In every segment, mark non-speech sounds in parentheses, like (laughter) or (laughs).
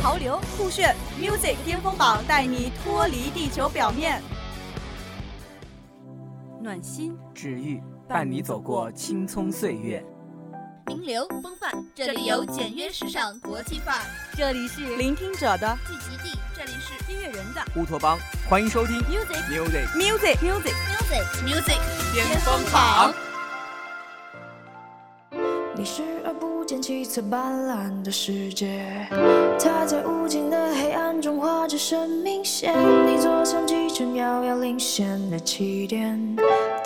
潮流酷炫，music 巅峰榜带你脱离地球表面。暖心治愈，伴你走过青葱岁月。名流风范，这里有简约时尚国际范儿。这里是聆听者的聚集地，这里是音乐人的乌托邦。欢迎收听 music music music music music music 巅峰榜。你视而不见七彩斑斓的世界，他在无尽的黑暗中画着生命线。你坐上几程遥遥领先的起点，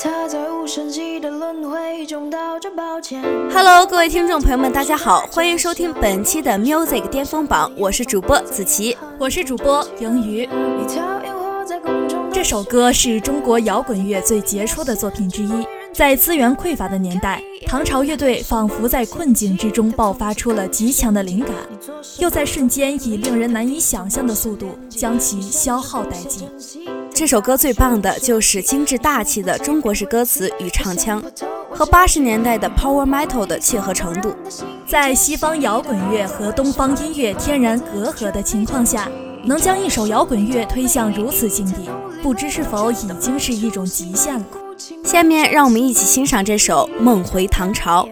他在无声息的轮回中道着抱歉。Hello，各位听众朋友们，大家好，欢迎收听本期的 Music 巅峰榜，我是主播子琪。我是主播盈余。这首歌是中国摇滚乐最杰出的作品之一。在资源匮乏的年代，唐朝乐队仿佛在困境之中爆发出了极强的灵感，又在瞬间以令人难以想象的速度将其消耗殆尽。这首歌最棒的就是精致大气的中国式歌词与唱腔，和八十年代的 Power Metal 的契合程度。在西方摇滚乐和东方音乐天然隔阂的情况下，能将一首摇滚乐推向如此境地，不知是否已经是一种极限了。下面让我们一起欣赏这首《梦回唐朝》。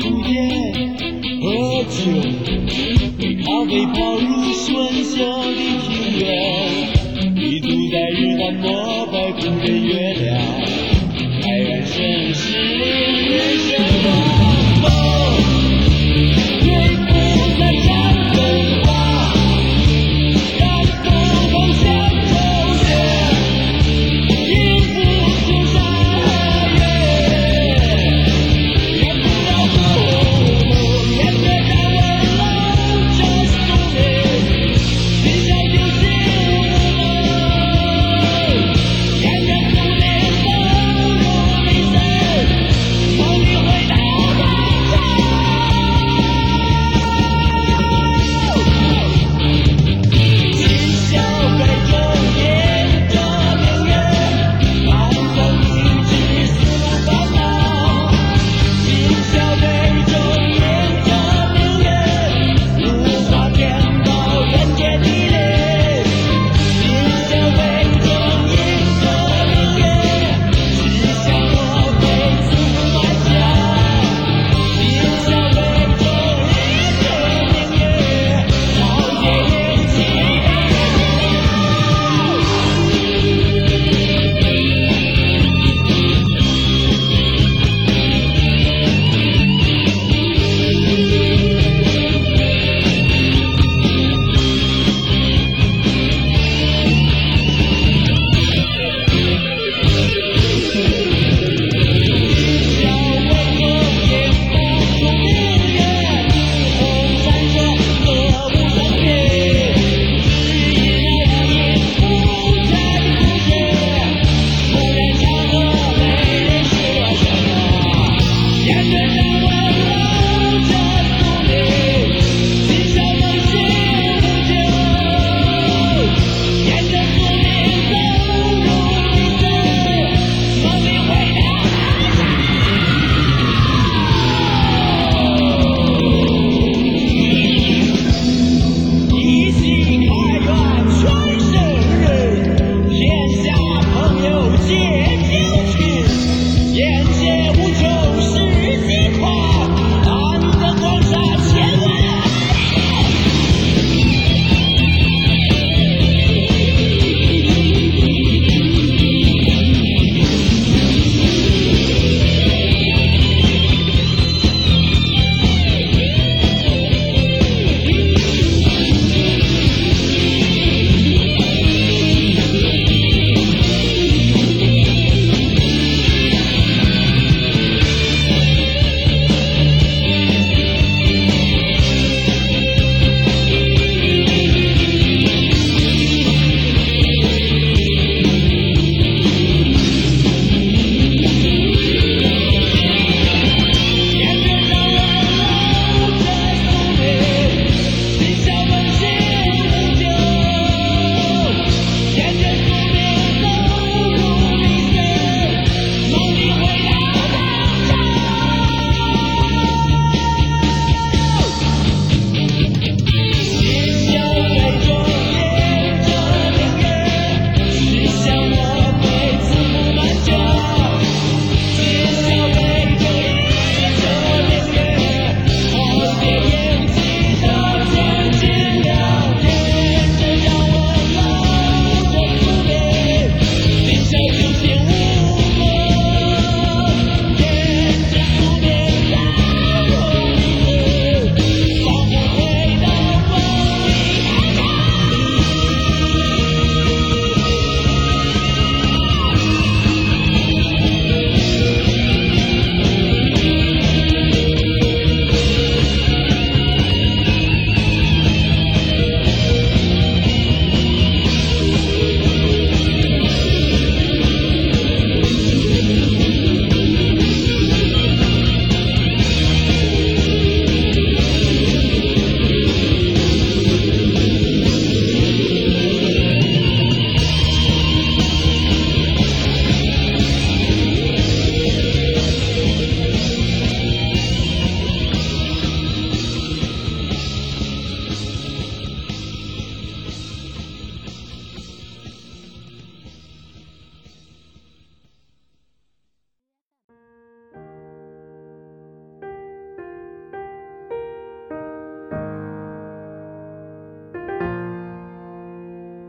蝴蝶和酒，咖啡泡入喧嚣的庭院，你住在日南膜拜古人月亮，海岸盛世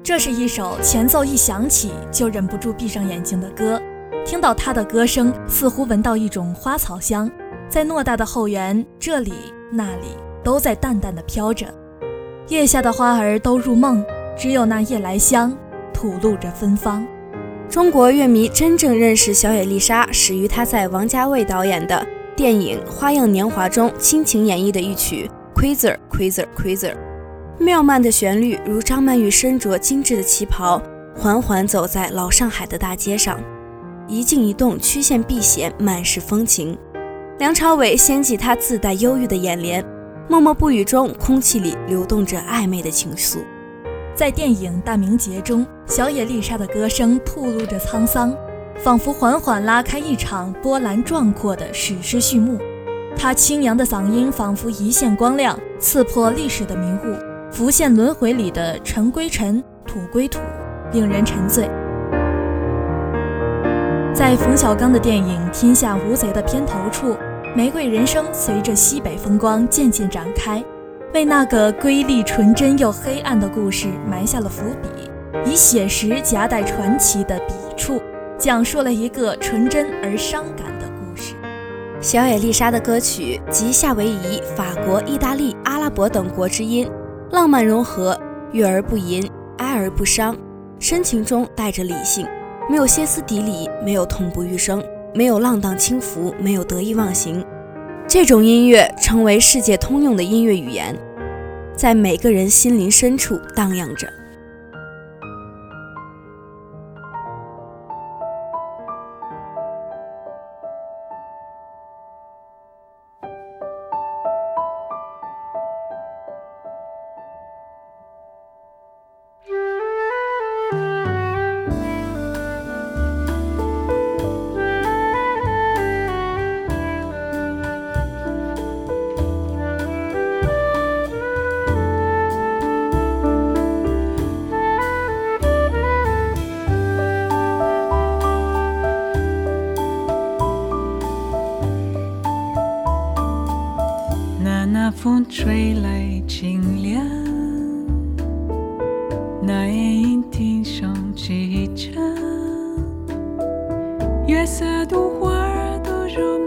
这是一首前奏一响起就忍不住闭上眼睛的歌，听到他的歌声，似乎闻到一种花草香，在偌大的后园，这里那里都在淡淡的飘着。夜下的花儿都入梦，只有那夜来香吐露着芬芳。中国乐迷真正认识小野丽莎，始于她在王家卫导演的电影《花样年华》中倾情演绎的一曲《Quasar Quasar Quasar》。妙曼的旋律如张曼玉身着精致的旗袍，缓缓走在老上海的大街上，一静一动，曲线毕显，满是风情。梁朝伟掀起他自带忧郁的眼帘，默默不语中，空气里流动着暧昧的情愫。在电影《大明劫》中，小野丽莎的歌声吐露着沧桑，仿佛缓缓拉开一场波澜壮阔的史诗序幕。她清扬的嗓音仿佛一线光亮，刺破历史的迷雾，浮现轮回里的尘归尘，土归土，令人沉醉。在冯小刚的电影《天下无贼》的片头处，玫瑰人生随着西北风光渐渐展开。为那个瑰丽纯真又黑暗的故事埋下了伏笔，以写实夹带传奇的笔触，讲述了一个纯真而伤感的故事。小野丽莎的歌曲集夏威夷、法国、意大利、阿拉伯等国之音，浪漫融合，悦而不淫，哀而不伤，深情中带着理性，没有歇斯底里，没有痛不欲生，没有浪荡轻浮，没有得意忘形。这种音乐成为世界通用的音乐语言，在每个人心灵深处荡漾着。月色独花都入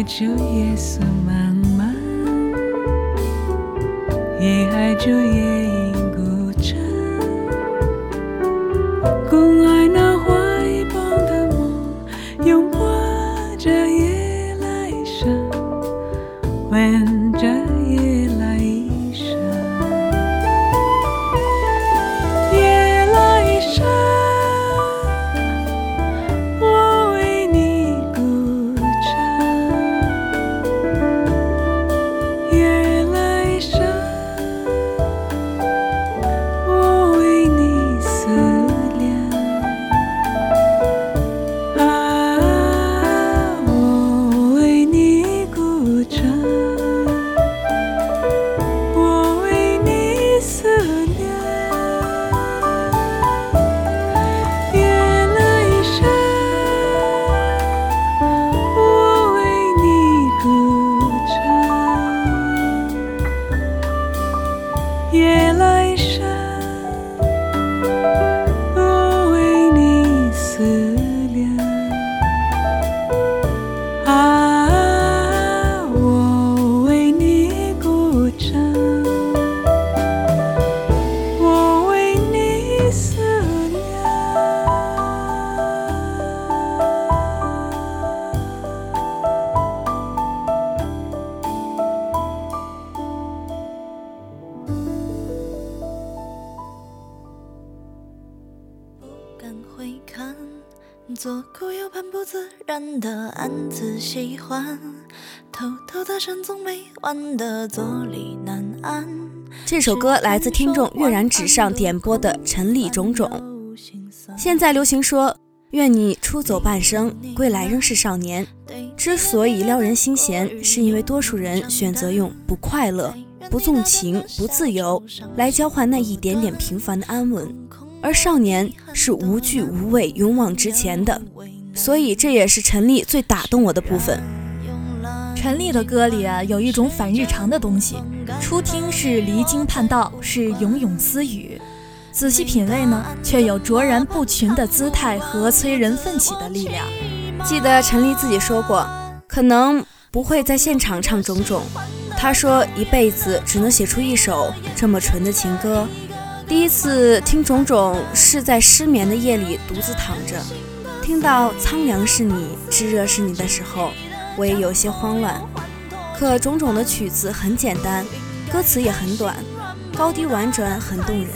爱着夜色漫漫，也爱着夜左顾右盼不自然的暗自喜欢，偷偷的深总没完的坐立难安。这首歌来自听众跃然纸上点播的陈粒种种。现在流行说愿你出走半生，归来仍是少年。之所以撩人心弦，是因为多数人选择用不快乐、不纵情、不自由来交换那一点点平凡的安稳。而少年是无惧无畏、勇往直前的，所以这也是陈粒最打动我的部分。陈粒的歌里啊，有一种反日常的东西，初听是离经叛道，是勇勇私语；仔细品味呢，却有卓然不群的姿态和催人奋起的力量。记得陈粒自己说过，可能不会在现场唱种种，他说一辈子只能写出一首这么纯的情歌。第一次听种种是在失眠的夜里独自躺着，听到苍凉是你，炙热是你的时候，我也有些慌乱。可种种的曲子很简单，歌词也很短，高低婉转，很动人。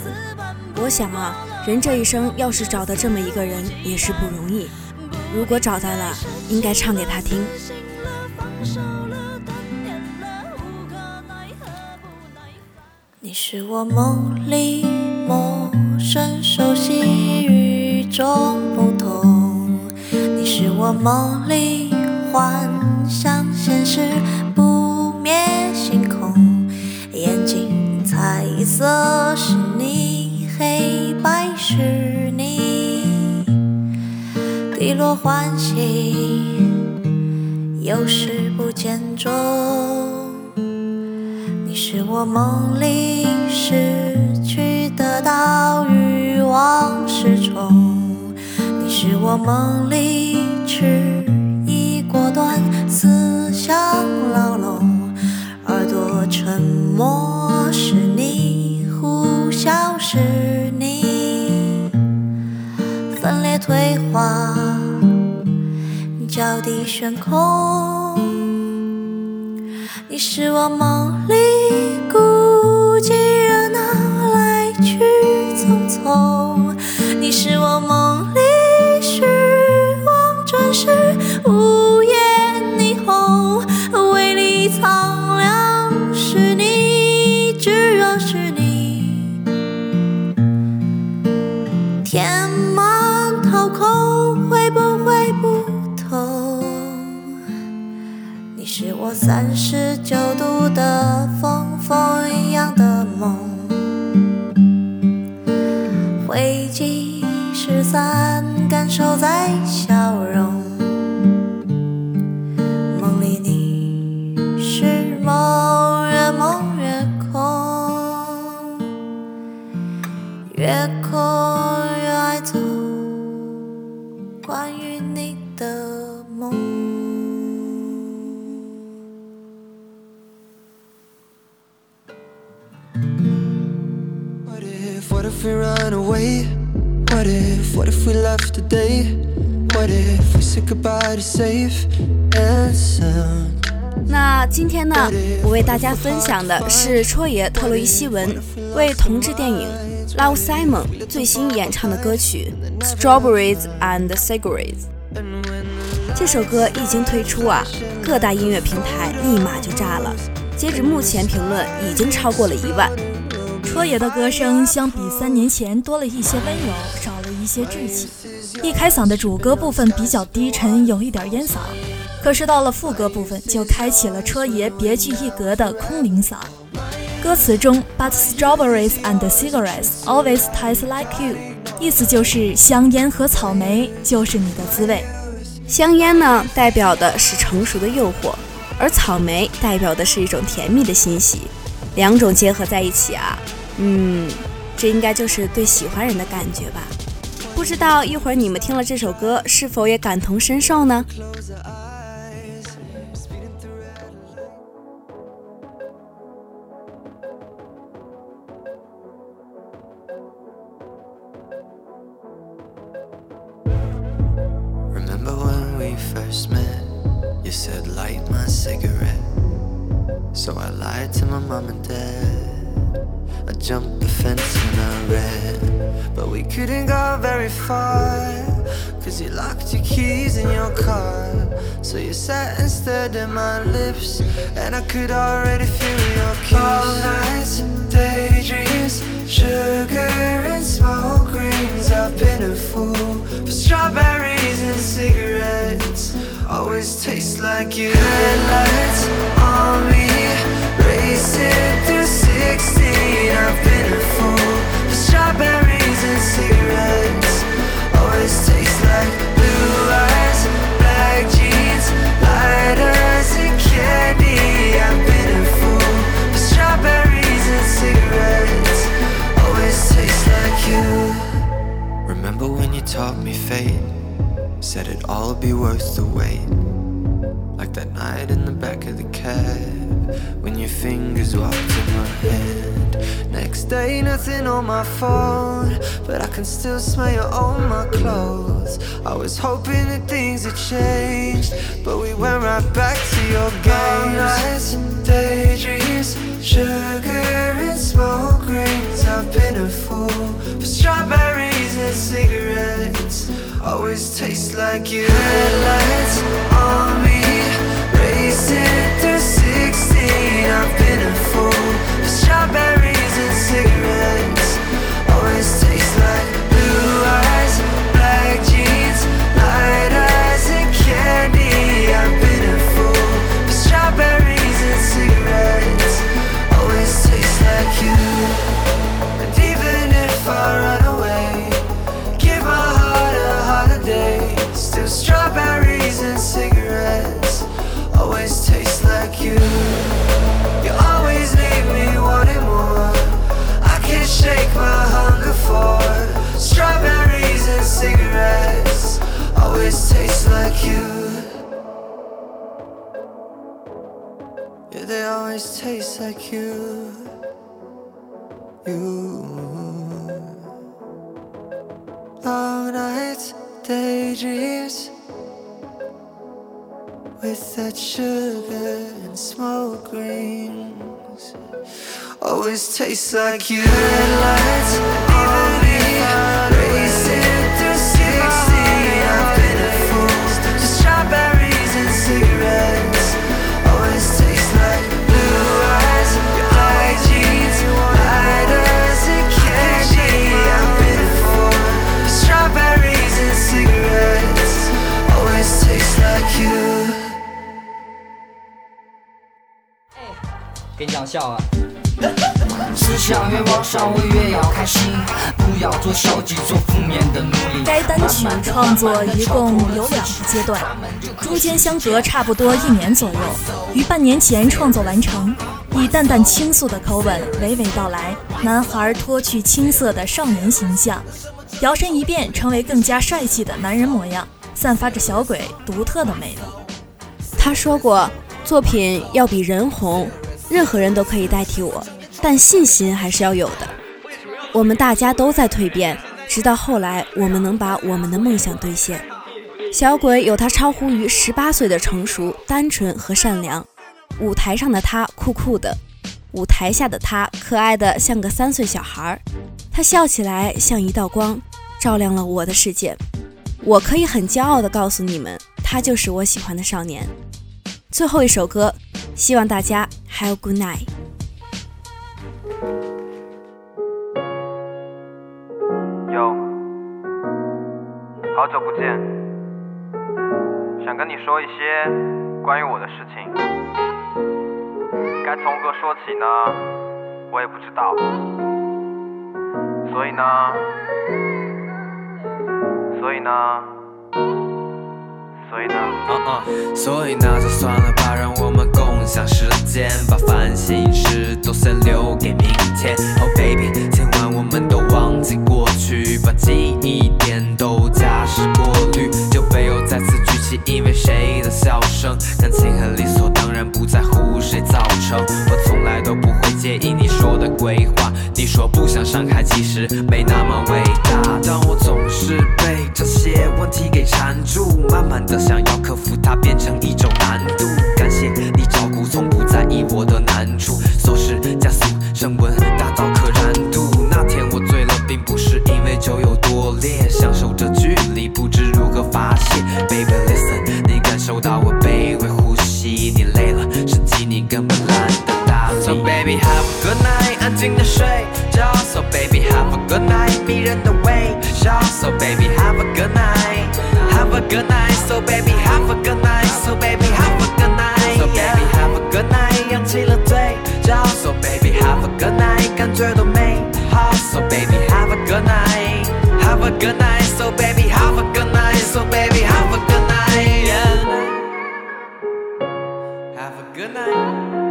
我想啊，人这一生要是找到这么一个人也是不容易。如果找到了，应该唱给他听。你是我梦里陌生熟悉与众不同，你是我梦里幻想现实不灭星空，眼睛彩色是你，黑白是你，低落欢喜，有时我梦里失去得到欲望失重。你是我梦里迟疑果断，思想牢笼。耳朵沉默是你，呼啸是你，分裂退化，脚底悬空。你是我梦里孤寂热闹，来去匆匆。你是我梦 we run away? What if, what if we left today? What if we said goodbye to safe and sound? 那今天呢，我为大家分享的是戳爷特洛伊西文为同志电影《Love Simon》最新演唱的歌曲《Strawberries and Cigarettes》。这首歌一经推出啊，各大音乐平台立马就炸了。截止目前，评论已经超过了一万。戳爷的歌声相比三年前多了一些温柔，少了一些稚气。一开嗓的主歌部分比较低沉，有一点烟嗓，可是到了副歌部分，就开启了戳爷别具一格的空灵嗓。歌词中，But strawberries and cigarettes always taste like you，意思就是香烟和草莓就是你的滋味。香烟呢，代表的是成熟的诱惑，而草莓代表的是一种甜蜜的欣喜，两种结合在一起啊，嗯，这应该就是对喜欢人的感觉吧。不知道一会儿你们听了这首歌，是否也感同身受呢？Your keys in your car. So you sat and stared my lips, and I could already feel your kiss. All nights, daydreams, sugar and smoke rings. I've been a fool for strawberries and cigarettes. Always taste like you. Headlights on me, racing through 16. I've been a fool for strawberries and cigarettes. Remember when you taught me fate? Said it'd all be worth the wait. Like that night in the back of the cab when your fingers walked on my phone, but I can still smell you on my clothes. I was hoping that things had changed, but we went right back to your games. nights and daydreams, sugar and smoke rings. I've been a fool for strawberries and cigarettes. Always taste like you. Headlights on me, racing through 16. I've been a fool for strawberries and cigarettes. They always taste like you. You. Long nights, daydreams with that sugar and smoke rings. Always tastes like you. On me, racing 给你讲笑啊！思想越往上，我越要开心，不要做消极、做负面的努力。该单曲创作一共有两个阶段，中间相隔差不多一年左右，于半年前创作完成。以淡淡倾诉的口吻娓娓道来，男孩脱去青涩的少年形象，摇身一变成为更加帅气的男人模样，散发着小鬼独特的魅力。他说过，作品要比人红，任何人都可以代替我，但信心还是要有的。我们大家都在蜕变，直到后来，我们能把我们的梦想兑现。小鬼有他超乎于十八岁的成熟、单纯和善良。舞台上的他酷酷的，舞台下的他可爱的像个三岁小孩儿。他笑起来像一道光，照亮了我的世界。我可以很骄傲地告诉你们，他就是我喜欢的少年。最后一首歌，希望大家 have good night。有，好久不见，想跟你说一些关于我的事情。该从何说起呢？我也不知道。所以呢，所以呢，所以呢，啊啊，所以那就算了吧，让我们共享时间，把烦心事都先留给明天。的想要克服它变成一种难度。感谢你照顾，从不在意我的难处。琐事加速升温，达到可燃度。那天我醉了，并不是因为酒有多烈，享受着距离，不知如何发泄。Baby listen，你感受到我卑微呼吸，你累了，身体你根本懒得搭理。So baby have a good night，安静的睡觉。So baby have a good night，迷人的微笑。So baby have a good night。a good night. So baby have a good night, so baby have a good night. So baby have a good night，扬起了嘴角。So baby have a good night，感觉多美好。So baby have a good night, have a good night. So baby have a good night, so baby have a good night. Yeah. Have a good night.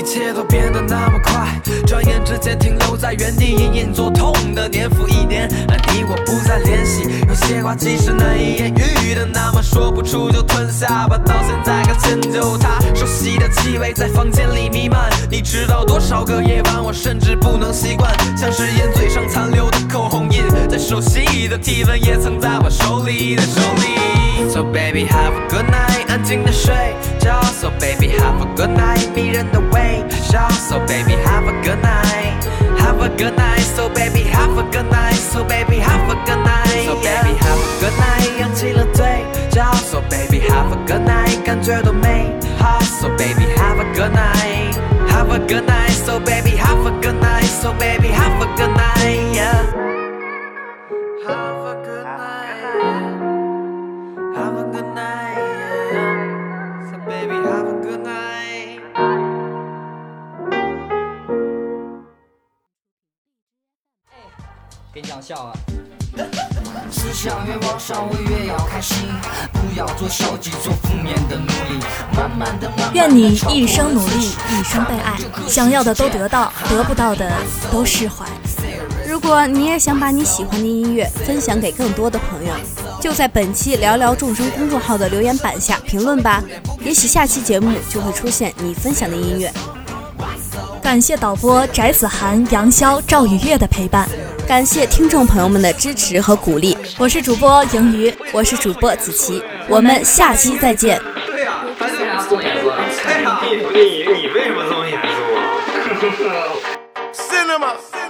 一切都变得那么快，转眼之间停留在原地，隐隐作痛的年复一年，而你我不再联系。有些话其实难以言喻的，那么说不出就吞下吧。到现在该迁就他，熟悉的气味在房间里弥漫。你知道多少个夜晚，我甚至不能习惯，像是烟嘴上残留的口红印，再熟悉的体温也曾在我手里的手里。So baby have a good night，安静的睡觉。So baby have a good night，So baby have a good night，have a good night。So baby have a 愿你一生努力，一生被爱，想要的都得到，得不到的都释怀。如果你也想把你喜欢的音乐分享给更多的朋友，就在本期聊聊众生公众号的留言板下评论吧，也许下期节目就会出现你分享的音乐。感谢导播翟子涵、杨潇、赵雨月的陪伴，感谢听众朋友们的支持和鼓励。我是主播盈余，我是主播子琪，我们下期再见。对呀、啊，他为啥这么严肃？对呀、啊，你你你为什么这么严肃啊？(laughs) (laughs) Cinema。